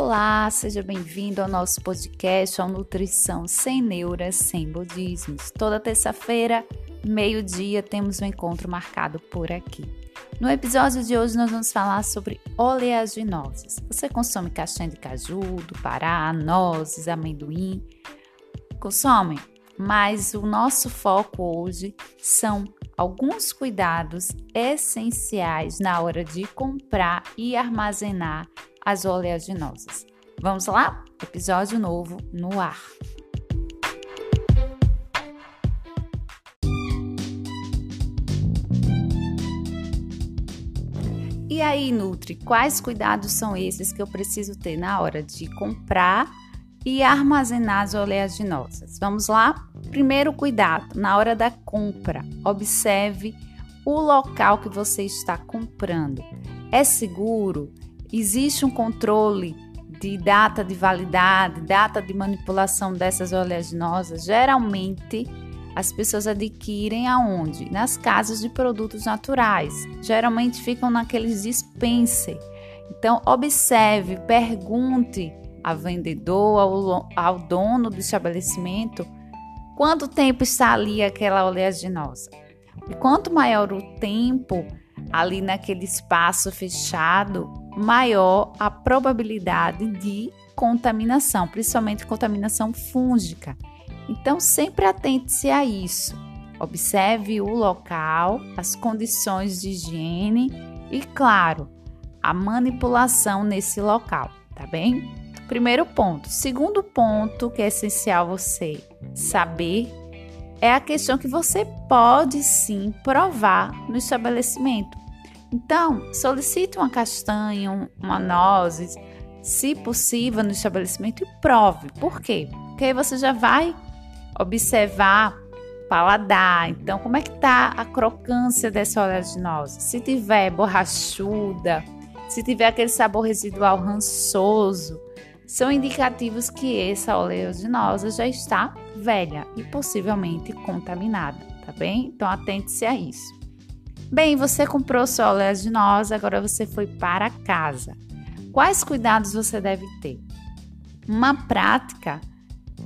Olá, seja bem-vindo ao nosso podcast ao Nutrição Sem Neuras, Sem Budismos. Toda terça-feira, meio-dia, temos um encontro marcado por aqui. No episódio de hoje, nós vamos falar sobre oleaginosas. Você consome castanha de caju, do Pará, nozes, amendoim? Consome? Mas o nosso foco hoje são alguns cuidados essenciais na hora de comprar e armazenar as oleaginosas. Vamos lá? Episódio novo no ar. E aí, Nutri, quais cuidados são esses que eu preciso ter na hora de comprar e armazenar as oleaginosas? Vamos lá? Primeiro cuidado, na hora da compra, observe o local que você está comprando. É seguro? Existe um controle de data de validade, data de manipulação dessas oleaginosas? Geralmente, as pessoas adquirem aonde? Nas casas de produtos naturais. Geralmente ficam naqueles dispenser. Então, observe, pergunte a vendedor, ao, ao dono do estabelecimento, quanto tempo está ali aquela oleaginosa. E quanto maior o tempo ali naquele espaço fechado, maior a probabilidade de contaminação, principalmente contaminação fúngica. Então, sempre atente-se a isso. Observe o local, as condições de higiene e, claro, a manipulação nesse local, tá bem? Primeiro ponto. Segundo ponto que é essencial você saber é a questão que você pode sim provar no estabelecimento. Então, solicite uma castanha, uma nozes, se possível, no estabelecimento e prove. Por quê? Porque aí você já vai observar paladar. Então, como é que tá a crocância dessa oleaginosa? Se tiver borrachuda, se tiver aquele sabor residual rançoso, são indicativos que essa oleaginosa já está velha e possivelmente contaminada, tá bem? Então, atente-se a isso. Bem, você comprou sua oleaginosa, agora você foi para casa. Quais cuidados você deve ter? Uma prática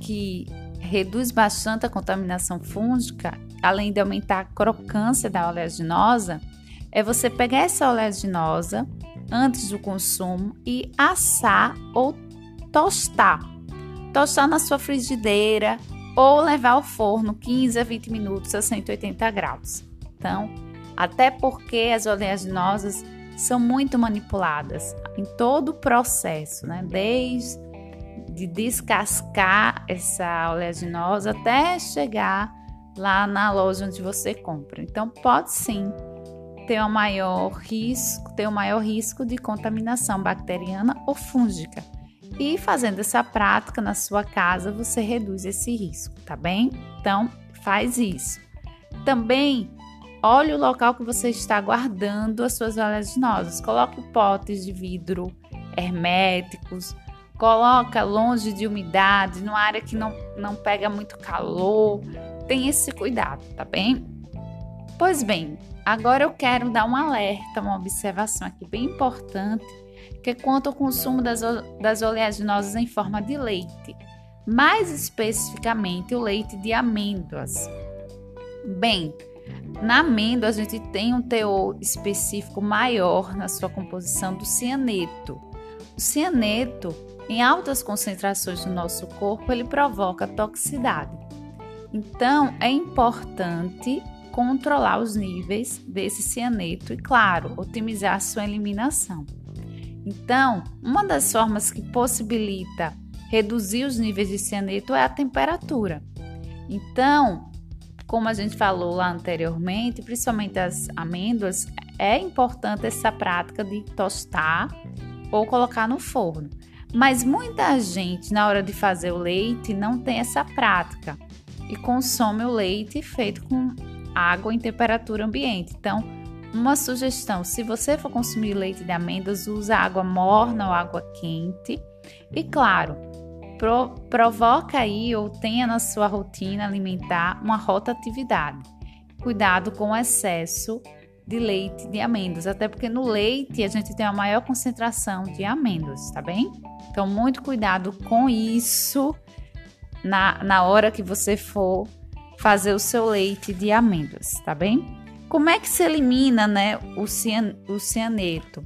que reduz bastante a contaminação fúngica, além de aumentar a crocância da oleaginosa, é você pegar essa oleaginosa antes do consumo e assar ou tostar. Tostar na sua frigideira ou levar ao forno 15 a 20 minutos a 180 graus. Então, até porque as oleaginosas são muito manipuladas em todo o processo, né? Desde de descascar essa oleaginosa até chegar lá na loja onde você compra. Então pode sim ter um maior risco, ter um maior risco de contaminação bacteriana ou fúngica. E fazendo essa prática na sua casa, você reduz esse risco, tá bem? Então, faz isso. Também olhe o local que você está guardando as suas oleaginosas. Coloque potes de vidro herméticos Coloca longe de umidade, numa área que não, não pega muito calor. Tem esse cuidado, tá bem? Pois bem, agora eu quero dar um alerta, uma observação aqui bem importante, que é quanto ao consumo das, das oleaginosas em forma de leite, mais especificamente o leite de amêndoas. Bem, na amêndoa a gente tem um teor específico maior na sua composição do cianeto. O cianeto em altas concentrações no nosso corpo, ele provoca toxicidade. Então, é importante controlar os níveis desse cianeto e, claro, otimizar sua eliminação. Então, uma das formas que possibilita reduzir os níveis de cianeto é a temperatura. Então, como a gente falou lá anteriormente, principalmente as amêndoas, é importante essa prática de tostar ou colocar no forno. Mas muita gente, na hora de fazer o leite, não tem essa prática e consome o leite feito com água em temperatura ambiente. Então, uma sugestão: se você for consumir leite de amêndoas, use água morna ou água quente. E claro, pro, provoca aí ou tenha na sua rotina alimentar uma rotatividade. Cuidado com o excesso de leite de amêndoas, até porque no leite a gente tem a maior concentração de amêndoas, tá bem? Então, muito cuidado com isso na, na hora que você for fazer o seu leite de amêndoas, tá bem? Como é que se elimina, né, o, cian, o cianeto?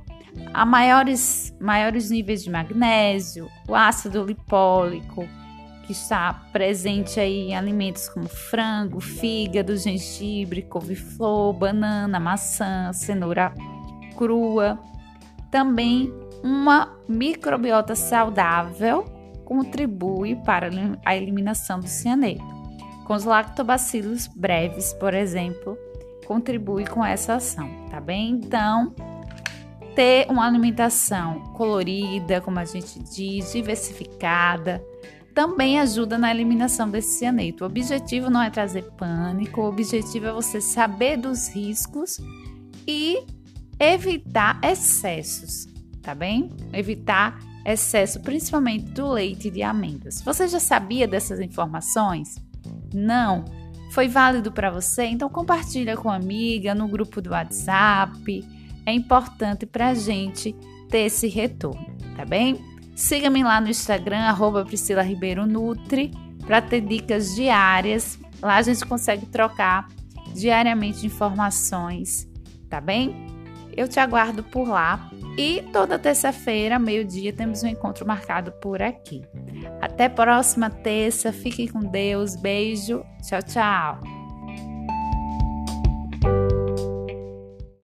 Há maiores, maiores níveis de magnésio, o ácido lipólico, que está presente aí em alimentos como frango, fígado, gengibre, couve-flor, banana, maçã, cenoura crua. Também uma microbiota saudável contribui para a eliminação do cianeto. Com os lactobacilos breves, por exemplo, contribui com essa ação, tá bem? Então, ter uma alimentação colorida, como a gente diz, diversificada, também ajuda na eliminação desse cianeto. O objetivo não é trazer pânico, o objetivo é você saber dos riscos e evitar excessos, tá bem? Evitar excesso, principalmente do leite de amêndoas. Você já sabia dessas informações? Não? Foi válido para você? Então compartilha com a amiga no grupo do WhatsApp. É importante para a gente ter esse retorno, tá bem? Siga-me lá no Instagram, arroba Priscila Ribeiro Nutri, para ter dicas diárias. Lá a gente consegue trocar diariamente informações, tá bem? Eu te aguardo por lá. E toda terça-feira, meio-dia, temos um encontro marcado por aqui. Até próxima terça. Fique com Deus. Beijo. Tchau, tchau.